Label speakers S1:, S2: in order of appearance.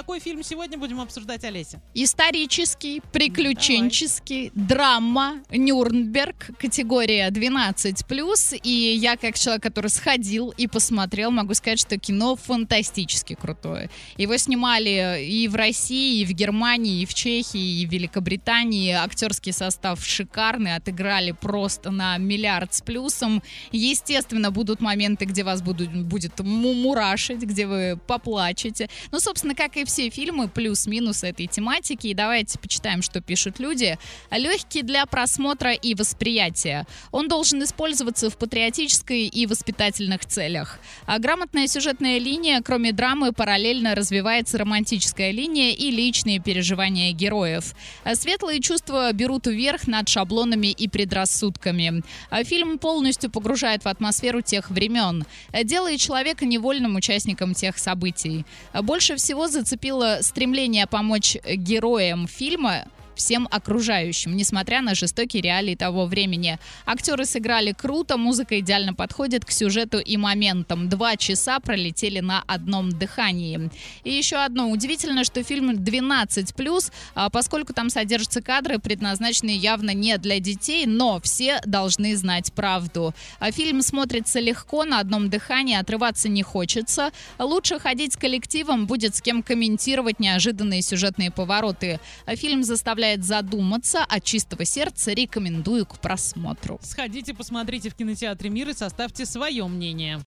S1: какой фильм сегодня будем обсуждать, Олеся?
S2: Исторический, приключенческий, драма, Нюрнберг, категория 12+. И я, как человек, который сходил и посмотрел, могу сказать, что кино фантастически крутое. Его снимали и в России, и в Германии, и в Чехии, и в Великобритании. Актерский состав шикарный, отыграли просто на миллиард с плюсом. Естественно, будут моменты, где вас будут, будет мурашить, где вы поплачете. Ну, собственно, как и все фильмы, плюс-минус этой тематики. И давайте почитаем, что пишут люди. Легкий для просмотра и восприятия. Он должен использоваться в патриотической и воспитательных целях. А грамотная сюжетная линия, кроме драмы, параллельно развивается романтическая линия и личные переживания героев. А светлые чувства берут вверх над шаблонами и предрассудками. А фильм полностью погружает в атмосферу тех времен, делая человека невольным участником тех событий. Больше всего зацепило стремление помочь героям фильма всем окружающим, несмотря на жестокие реалии того времени. Актеры сыграли круто, музыка идеально подходит к сюжету и моментам. Два часа пролетели на одном дыхании. И еще одно. Удивительно, что фильм 12+, а, поскольку там содержатся кадры, предназначенные явно не для детей, но все должны знать правду. А фильм смотрится легко, на одном дыхании, отрываться не хочется. Лучше ходить с коллективом, будет с кем комментировать неожиданные сюжетные повороты. А фильм заставляет заставляет задуматься, от чистого сердца рекомендую к просмотру.
S1: Сходите, посмотрите в кинотеатре «Мир» и составьте свое мнение.